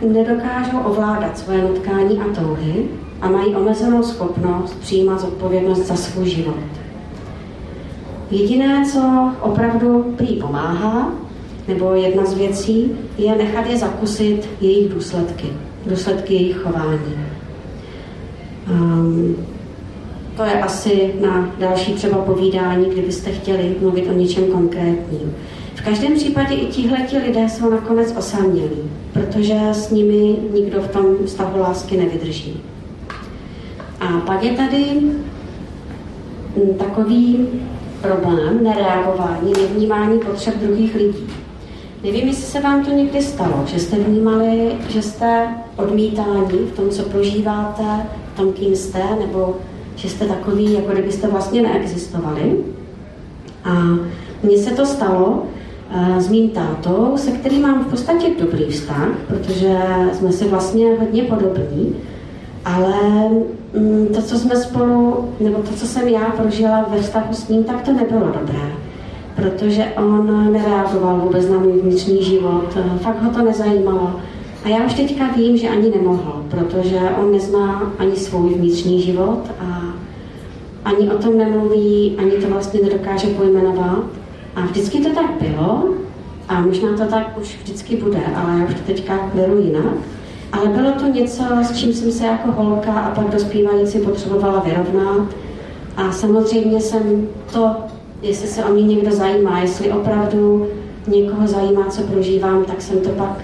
nedokážou ovládat svoje nutkání a touhy a mají omezenou schopnost přijímat zodpovědnost za svůj život. Jediné, co opravdu prý pomáhá, nebo jedna z věcí, je nechat je zakusit jejich důsledky, důsledky jejich chování. Um, to je asi na další třeba povídání, kdybyste chtěli mluvit o něčem konkrétním. V každém případě i tihleti lidé jsou nakonec osamělí, protože s nimi nikdo v tom stavu lásky nevydrží. A pak je tady takový problém nereagování, nevnímání potřeb druhých lidí. Nevím, jestli se vám to někdy stalo, že jste vnímali, že jste odmítáni v tom, co prožíváte, v tom, kým jste, nebo že jste takový, jako kdybyste vlastně neexistovali. A mně se to stalo uh, s mým tátou, se kterým mám v podstatě dobrý vztah, protože jsme si vlastně hodně podobní, ale um, to, co jsme spolu, nebo to, co jsem já prožila ve vztahu s ním, tak to nebylo dobré protože on nereagoval vůbec na můj vnitřní život, fakt ho to nezajímalo. A já už teďka vím, že ani nemohl, protože on nezná ani svůj vnitřní život a ani o tom nemluví, ani to vlastně nedokáže pojmenovat. A vždycky to tak bylo a možná to tak už vždycky bude, ale já už to teďka beru jinak. Ale bylo to něco, s čím jsem se jako holka a pak dospívající potřebovala vyrovnat. A samozřejmě jsem to jestli se o mě někdo zajímá, jestli opravdu někoho zajímá, co prožívám, tak jsem to pak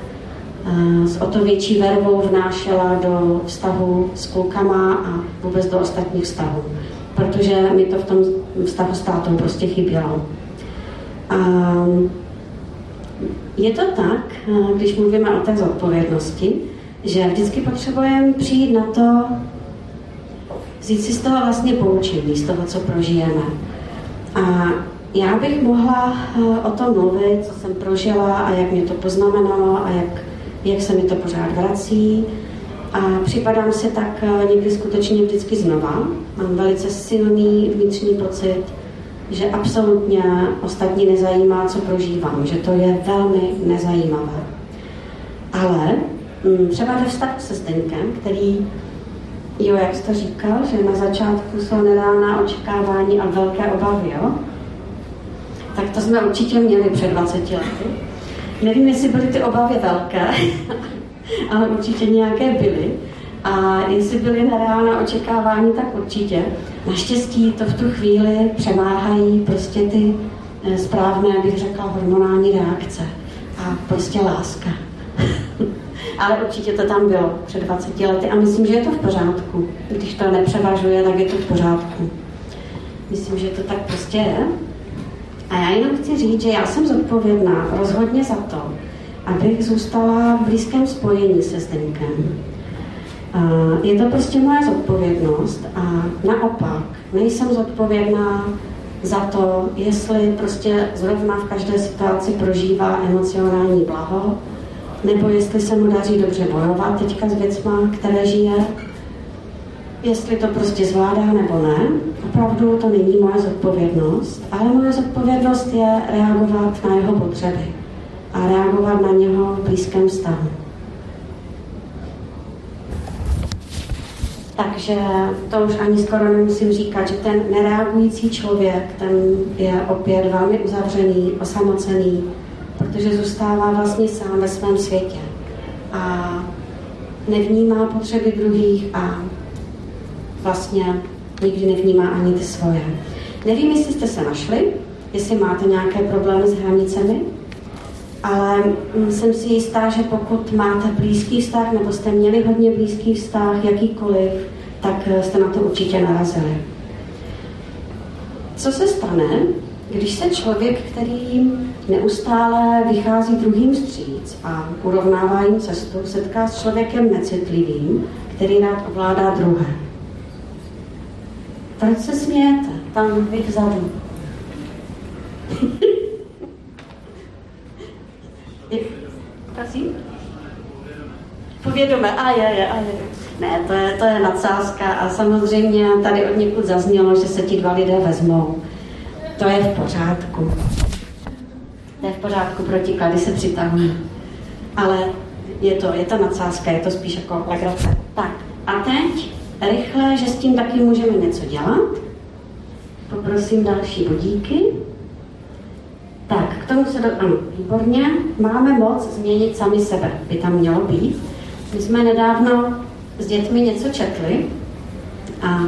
uh, s o to větší vervou vnášela do vztahu s klukama a vůbec do ostatních vztahů, protože mi to v tom vztahu s tátou prostě chybělo. A je to tak, uh, když mluvíme o té zodpovědnosti, že vždycky potřebujeme přijít na to, vzít si z toho vlastně poučení, z toho, co prožijeme. A já bych mohla eh, o tom mluvit, co jsem prožila a jak mě to poznamenalo a jak, jak se mi to pořád vrací. A připadám si tak eh, někdy skutečně vždycky znova. Mám velice silný vnitřní pocit, že absolutně ostatní nezajímá, co prožívám, že to je velmi nezajímavé. Ale mm, třeba ve vztahu se Zdeňkem, který Jo, jak jste říkal, že na začátku jsou nereálná očekávání a velké obavy, jo? Tak to jsme určitě měli před 20 lety. Nevím, jestli byly ty obavy velké, *laughs* ale určitě nějaké byly. A jestli byly nereálná očekávání, tak určitě. Naštěstí to v tu chvíli přemáhají prostě ty eh, správné, bych řekla, hormonální reakce a prostě láska *laughs* ale určitě to tam bylo před 20 lety a myslím, že je to v pořádku. Když to nepřevažuje, tak je to v pořádku. Myslím, že to tak prostě je. A já jenom chci říct, že já jsem zodpovědná rozhodně za to, abych zůstala v blízkém spojení se Zdenkem. Je to prostě moje zodpovědnost a naopak nejsem zodpovědná za to, jestli prostě zrovna v každé situaci prožívá emocionální blaho, nebo jestli se mu daří dobře bojovat teďka s věcma, které žije, jestli to prostě zvládá nebo ne. Opravdu to není moje zodpovědnost, ale moje zodpovědnost je reagovat na jeho potřeby a reagovat na něho v blízkém vztahu. Takže to už ani skoro nemusím říkat, že ten nereagující člověk, ten je opět velmi uzavřený, osamocený, protože zůstává vlastně sám ve svém světě a nevnímá potřeby druhých a vlastně Nikdy nevnímá ani ty svoje. Nevím, jestli jste se našli, jestli máte nějaké problémy s hranicemi, ale mm, jsem si jistá, že pokud máte blízký vztah, nebo jste měli hodně blízký vztah, jakýkoliv, tak eh, jste na to určitě narazili. Co se stane, když se člověk, který neustále vychází druhým stříc a urovnává jim cestu, setká s člověkem necitlivým, který rád ovládá druhé? Proč se smějete? Tam vy vzadu. *laughs* Prosím? Povědomé, a je, je, a je. Ne, to je, to je nadsázka a samozřejmě tady od někud zaznělo, že se ti dva lidé vezmou. To je v pořádku. To je v pořádku, protiklady se přitahují. Ale je to, je to nadsázka, je to spíš jako legrace. Tak, a teď rychle, že s tím taky můžeme něco dělat. Poprosím další budíky. Tak, k tomu se do... Ano, výborně. Máme moc změnit sami sebe, by tam mělo být. My jsme nedávno s dětmi něco četli a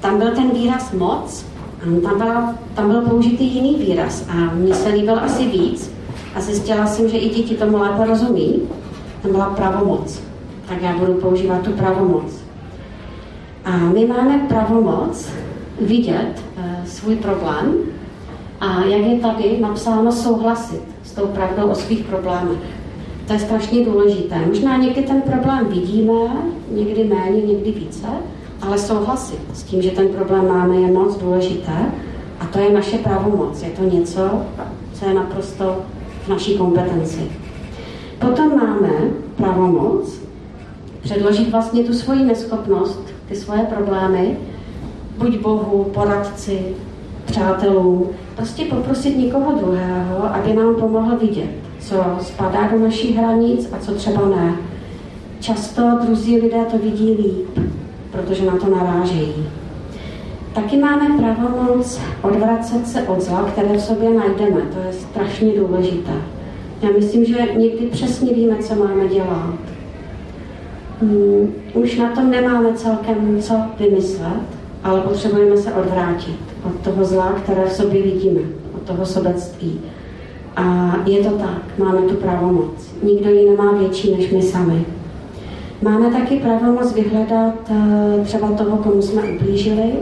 tam byl ten výraz moc, tam, byla, tam byl použitý jiný výraz a mně se líbil asi víc a zjistila jsem, že i děti tomu lépe rozumí. Tam byla pravomoc. Tak já budu používat tu pravomoc. A my máme pravomoc vidět e, svůj problém a jak je tady napsáno souhlasit s tou pravdou o svých problémech. To je strašně důležité. Možná někdy ten problém vidíme, někdy méně, někdy více, ale souhlasit s tím, že ten problém máme, je moc důležité a to je naše pravomoc. Je to něco, co je naprosto v naší kompetenci. Potom máme pravomoc předložit vlastně tu svoji neschopnost, ty svoje problémy, buď Bohu, poradci, přátelům, prostě poprosit někoho druhého, aby nám pomohl vidět, co spadá do našich hranic a co třeba ne. Často druzí lidé to vidí líp, protože na to narážejí. Taky máme pravomoc odvracet se od zla, které v sobě najdeme. To je strašně důležité. Já myslím, že někdy přesně víme, co máme dělat. Hmm, už na tom nemáme celkem co vymyslet, ale potřebujeme se odvrátit od toho zla, které v sobě vidíme, od toho sobectví. A je to tak, máme tu pravomoc. Nikdo ji nemá větší než my sami. Máme taky pravomoc vyhledat eh, třeba toho, komu jsme ublížili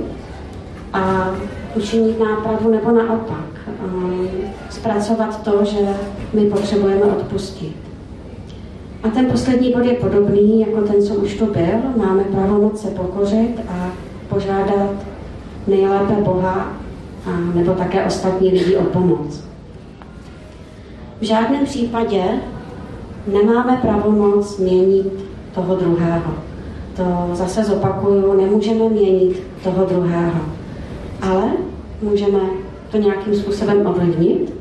a učinit nápravu nebo naopak. Eh, zpracovat to, že my potřebujeme odpustit. A ten poslední bod je podobný jako ten, co už tu byl. Máme pravomoc se pokořit a požádat nejlépe Boha a nebo také ostatní lidi o pomoc. V žádném případě nemáme pravomoc měnit toho druhého. To zase zopakuju, nemůžeme měnit toho druhého. Ale můžeme to nějakým způsobem ovlivnit.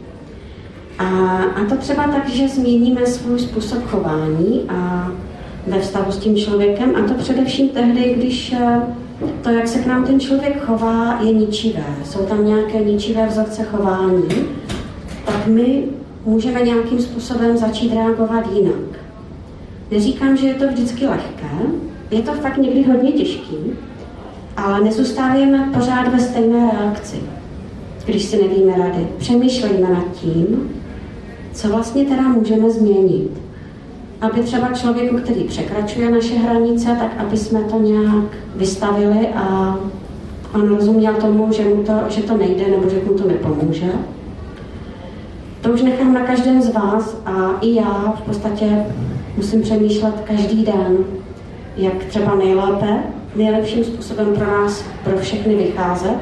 A, a to třeba tak, že změníme svůj způsob chování a ve vztahu s tím člověkem a to především tehdy, když eh, to, jak se k nám ten člověk chová, je ničivé. Jsou tam nějaké ničivé vzorce chování, tak my můžeme nějakým způsobem začít reagovat jinak. Neříkám, že je to vždycky lehké, je to fakt někdy hodně těžký, ale nezůstávíme pořád ve stejné reakci, když si nevíme rady. Přemýšlejme nad tím, co vlastně teda můžeme změnit. Aby třeba člověku, který překračuje naše hranice, tak aby jsme to nějak vystavili a on rozuměl tomu, že, mu to, že to nejde nebo že mu to nepomůže. To už nechám na každém z vás a i já v podstatě musím přemýšlet každý den, jak třeba nejlépe, nejlepším způsobem pro nás, pro všechny vycházet,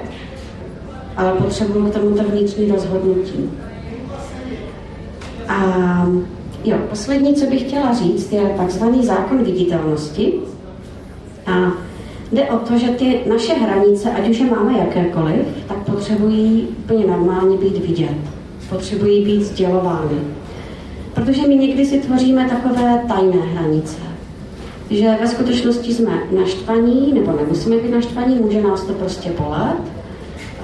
ale potřebuju k tomuto vnitřní rozhodnutí. A jo, poslední, co bych chtěla říct, je takzvaný zákon viditelnosti. A jde o to, že ty naše hranice, ať už je máme jakékoliv, tak potřebují úplně normálně být vidět. Potřebují být sdělovány. Protože my někdy si tvoříme takové tajné hranice. Že ve skutečnosti jsme naštvaní, nebo nemusíme být naštvaní, může nás to prostě bolet,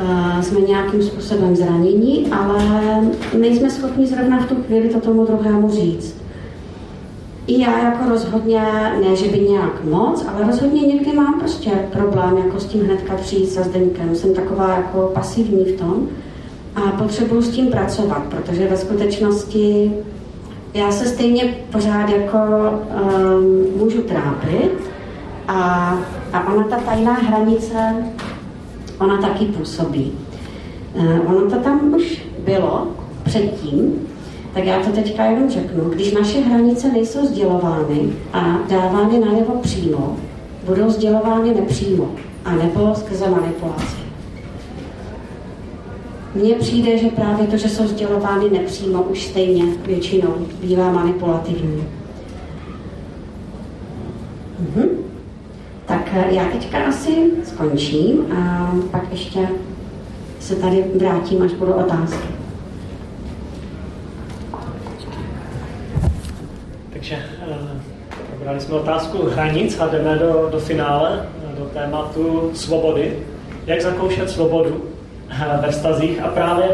uh, jsme nějakým způsobem zranění, ale nejsme schopni zrovna v tu chvíli to tomu druhému říct. i já jako rozhodně, ne, že by nějak moc, ale rozhodně někdy mám prostě problém jako s tím hnedka přijít se Zdeňkem. Jsem taková jako pasivní v tom a potřebuji s tím pracovat, protože ve skutečnosti já se stejně pořád jako um, můžu trápit a, a ona ta tajná hranice, ona taky působí. Uh, ono to tam už bylo předtím, tak já to teďka jenom řeknu. Když naše hranice nejsou sdělovány a dávány najevo přímo, budou sdělovány nepřímo, a nebo skrze manipulaci. Mně přijde, že právě to, že jsou sdělovány nepřímo, už stejně většinou bývá manipulativní. Mhm. Tak eh, já teďka asi skončím a pak ještě se tady vrátím, až budou otázky. Takže eh, probrali jsme otázku hranic a jdeme do, do finále, do tématu svobody. Jak zakoušet svobodu eh, ve vztazích a právě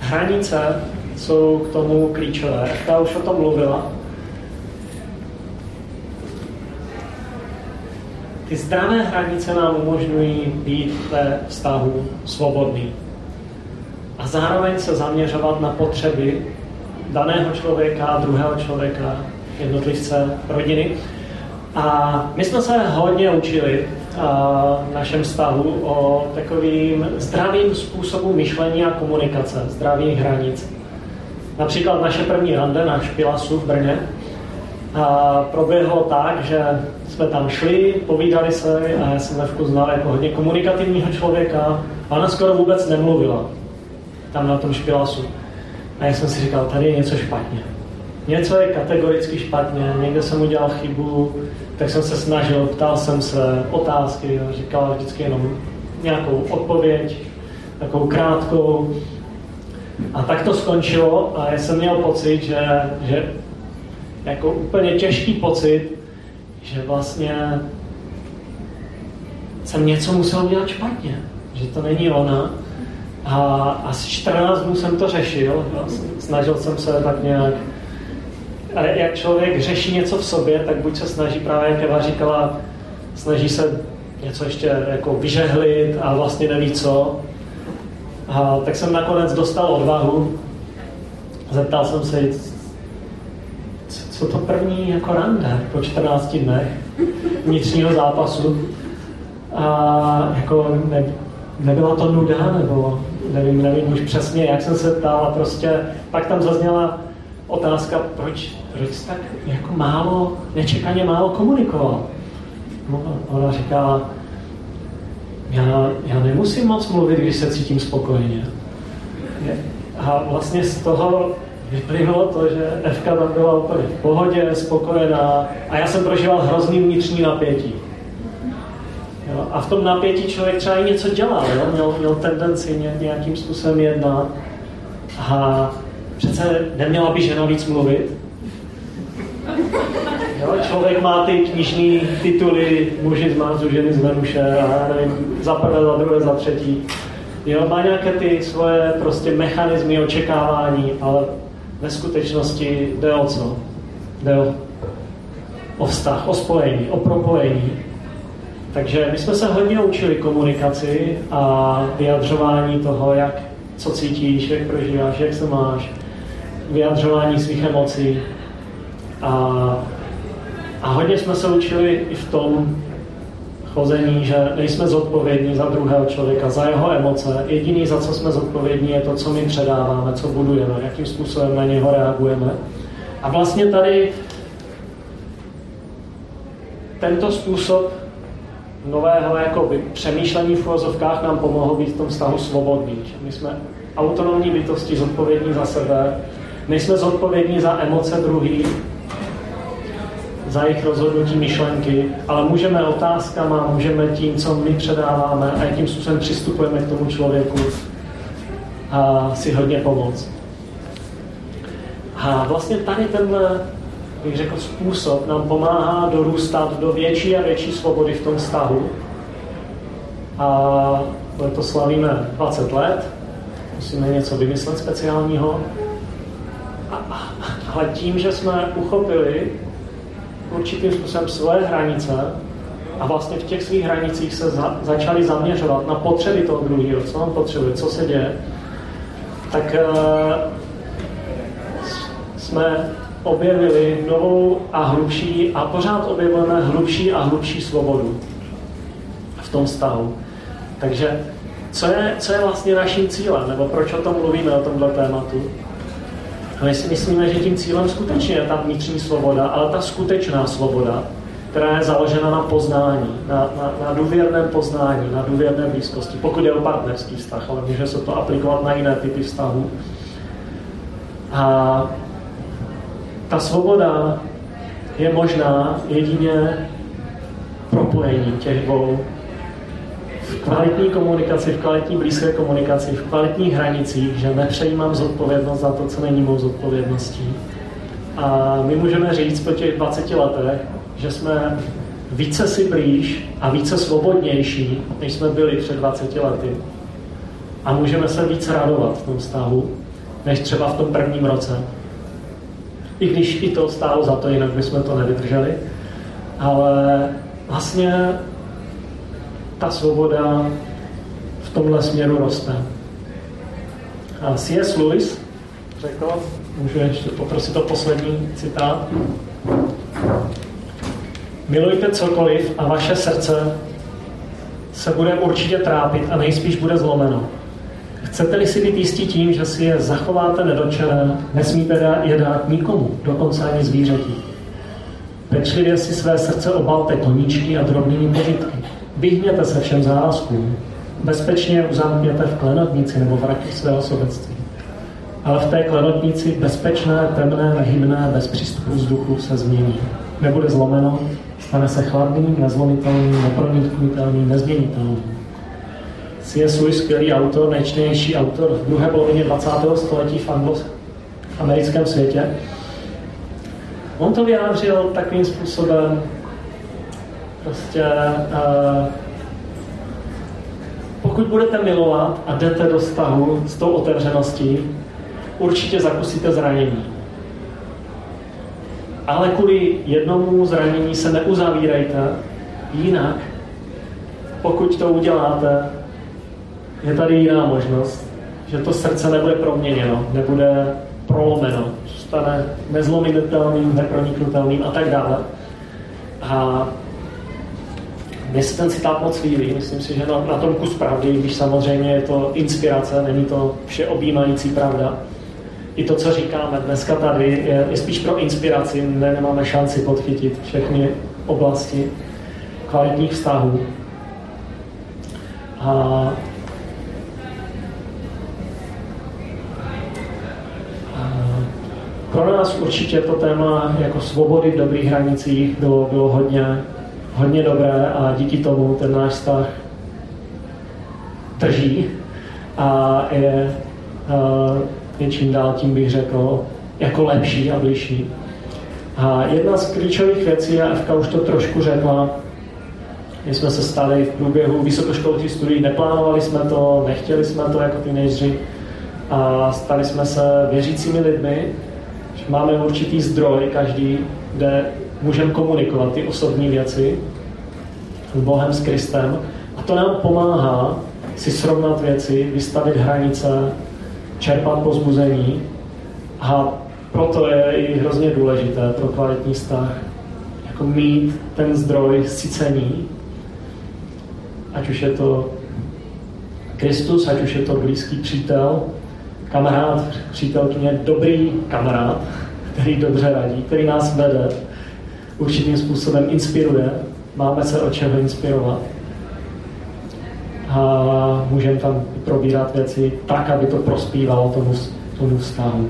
hranice jsou k tomu klíčové. Ta už o tom mluvila. Ty zdravé hranice nám umožňují být ve vztahu svobodný. A zároveň se zaměřovat na potřeby daného člověka, druhého člověka, jednotlivce, rodiny. A my jsme se hodně učili našem vztahu o takovým zdravým způsobu myšlení a komunikace, zdravých hranic. Například naše první rande na Špilasu v Brně a proběhlo tak, že jsme tam šli, povídali se a já jsem Levku znal jako hodně komunikativního člověka a ona skoro vůbec nemluvila tam na tom Špilasu. A já jsem si říkal, tady je něco špatně něco je kategoricky špatně, někde jsem udělal chybu, tak jsem se snažil, ptal jsem se otázky, říkala vždycky jenom nějakou odpověď, takovou krátkou. A tak to skončilo a já jsem měl pocit, že, že jako úplně těžký pocit, že vlastně jsem něco musel udělat špatně, že to není ona. A asi 14 dnů jsem to řešil, snažil jsem se tak nějak ale jak člověk řeší něco v sobě, tak buď se snaží právě, jak Eva říkala, snaží se něco ještě jako vyžehlit a vlastně neví co. A tak jsem nakonec dostal odvahu. Zeptal jsem se, co to první jako rande po 14 dnech vnitřního zápasu. A jako ne, nebyla to nuda, nebo nevím, nevím už přesně, jak jsem se ptal a prostě pak tam zazněla otázka, proč, proč tak jako málo, nečekaně málo komunikoval. No, ona říká, já, já nemusím moc mluvit, když se cítím spokojeně. A vlastně z toho vyplynulo to, že Evka tam byla úplně v pohodě, spokojená a já jsem prožíval hrozný vnitřní napětí. Jo? A v tom napětí člověk třeba i něco dělal, jo? Měl, měl tendenci nějakým způsobem jednat. A Přece neměla by žena víc mluvit? Jo, člověk má ty knižní tituly muži z Marsu, ženy z Venuše a já nevím, za prvé, za druhé, za třetí. Jo, má nějaké ty svoje prostě mechanismy očekávání, ale ve skutečnosti jde o co? Jde o, o vztah, o spojení, o propojení. Takže my jsme se hodně učili komunikaci a vyjadřování toho, jak, co cítíš, jak prožíváš, jak se máš vyjadřování svých emocí. A, a hodně jsme se učili i v tom chození, že nejsme zodpovědní za druhého člověka, za jeho emoce. Jediný, za co jsme zodpovědní, je to, co my předáváme, co budujeme, jakým způsobem na něho reagujeme. A vlastně tady tento způsob nového jakoby, přemýšlení v uvozovkách nám pomohl být v tom vztahu svobodný. My jsme autonomní bytosti, zodpovědní za sebe, Nejsme zodpovědní za emoce druhých, za jejich rozhodnutí myšlenky, ale můžeme otázkama, můžeme tím, co my předáváme a jakým způsobem přistupujeme k tomu člověku a si hodně pomoct. A vlastně tady tenhle, bych řekl, způsob nám pomáhá dorůstat do větší a větší svobody v tom vztahu. A to slavíme 20 let, musíme něco vymyslet speciálního ale tím, že jsme uchopili určitým způsobem svoje hranice a vlastně v těch svých hranicích se za, začali zaměřovat na potřeby toho druhého, co on potřebuje, co se děje, tak uh, jsme objevili novou a hlubší a pořád objevujeme hlubší a hlubší svobodu v tom stavu. Takže co je, co je vlastně naším cílem, nebo proč o tom mluvíme, o tomhle tématu? My si myslíme, že tím cílem skutečně je ta vnitřní svoboda, ale ta skutečná svoboda, která je založena na poznání, na, na, na důvěrném poznání, na důvěrné blízkosti, pokud je o partnerský vztah, ale může se to aplikovat na jiné typy vztahů. A ta svoboda je možná jedině propojení těch dvou v kvalitní komunikaci, v kvalitní blízké komunikaci, v kvalitních hranicích, že nepřejímám zodpovědnost za to, co není mou zodpovědností. A my můžeme říct po těch 20 letech, že jsme více si blíž a více svobodnější, než jsme byli před 20 lety. A můžeme se víc radovat v tom vztahu, než třeba v tom prvním roce. I když i to stálo za to, jinak bychom to nevydrželi. Ale vlastně ta svoboda v tomhle směru roste. A C.S. Lewis řekl, můžu ještě poprosit o poslední citát. Milujte cokoliv a vaše srdce se bude určitě trápit a nejspíš bude zlomeno. Chcete-li si být jistí tím, že si je zachováte nedočené, nesmíte je dát nikomu, dokonce ani zvířeti. Pečlivě si své srdce obalte koníčky a drobnými požitky. Vyhněte se všem závazkům. Bezpečně uzamkněte v klenotnici nebo v rati svého sobectví. Ale v té klenotnici bezpečné, temné, nehybné, bez přístupu vzduchu se změní. Nebude zlomeno, stane se chladným, nezlomitelným, neproniknutelným, nezměnitelným. C.S. Lewis, skvělý autor, nejčtenější autor v druhé polovině 20. století v, anglo- v americkém světě. On to vyjádřil takovým způsobem, prostě uh, pokud budete milovat a jdete do vztahu s tou otevřeností, určitě zakusíte zranění. Ale kvůli jednomu zranění se neuzavírejte, jinak, pokud to uděláte, je tady jiná možnost, že to srdce nebude proměněno, nebude prolomeno, zůstane nezlomitelným, neproniknutelným a tak dále. A mně se ten citát moc líbí, myslím si, že na, na tom kus pravdy, když samozřejmě je to inspirace, není to vše objímající pravda. I to, co říkáme dneska tady, je, je spíš pro inspiraci, ne, nemáme šanci podchytit všechny oblasti kvalitních vztahů. A pro nás určitě to téma jako svobody v dobrých hranicích bylo, bylo hodně, hodně dobré a díky tomu ten náš vztah drží a je, je čím dál tím bych řekl jako lepší a bližší. A jedna z klíčových věcí, a Evka už to trošku řekla, my jsme se stali v průběhu vysokoškolských studií, neplánovali jsme to, nechtěli jsme to jako teenageři a stali jsme se věřícími lidmi, máme určitý zdroj každý, kde můžeme komunikovat ty osobní věci s Bohem, s Kristem. A to nám pomáhá si srovnat věci, vystavit hranice, čerpat pozbuzení a proto je i hrozně důležité pro kvalitní vztah jako mít ten zdroj sycení, ať už je to Kristus, ať už je to blízký přítel, kamarád, přítelkyně, dobrý kamarád, který dobře radí, který nás vede, určitým způsobem inspiruje, máme se o čeho inspirovat a můžeme tam probírat věci tak, aby to prospívalo tomu, tomu vztahu.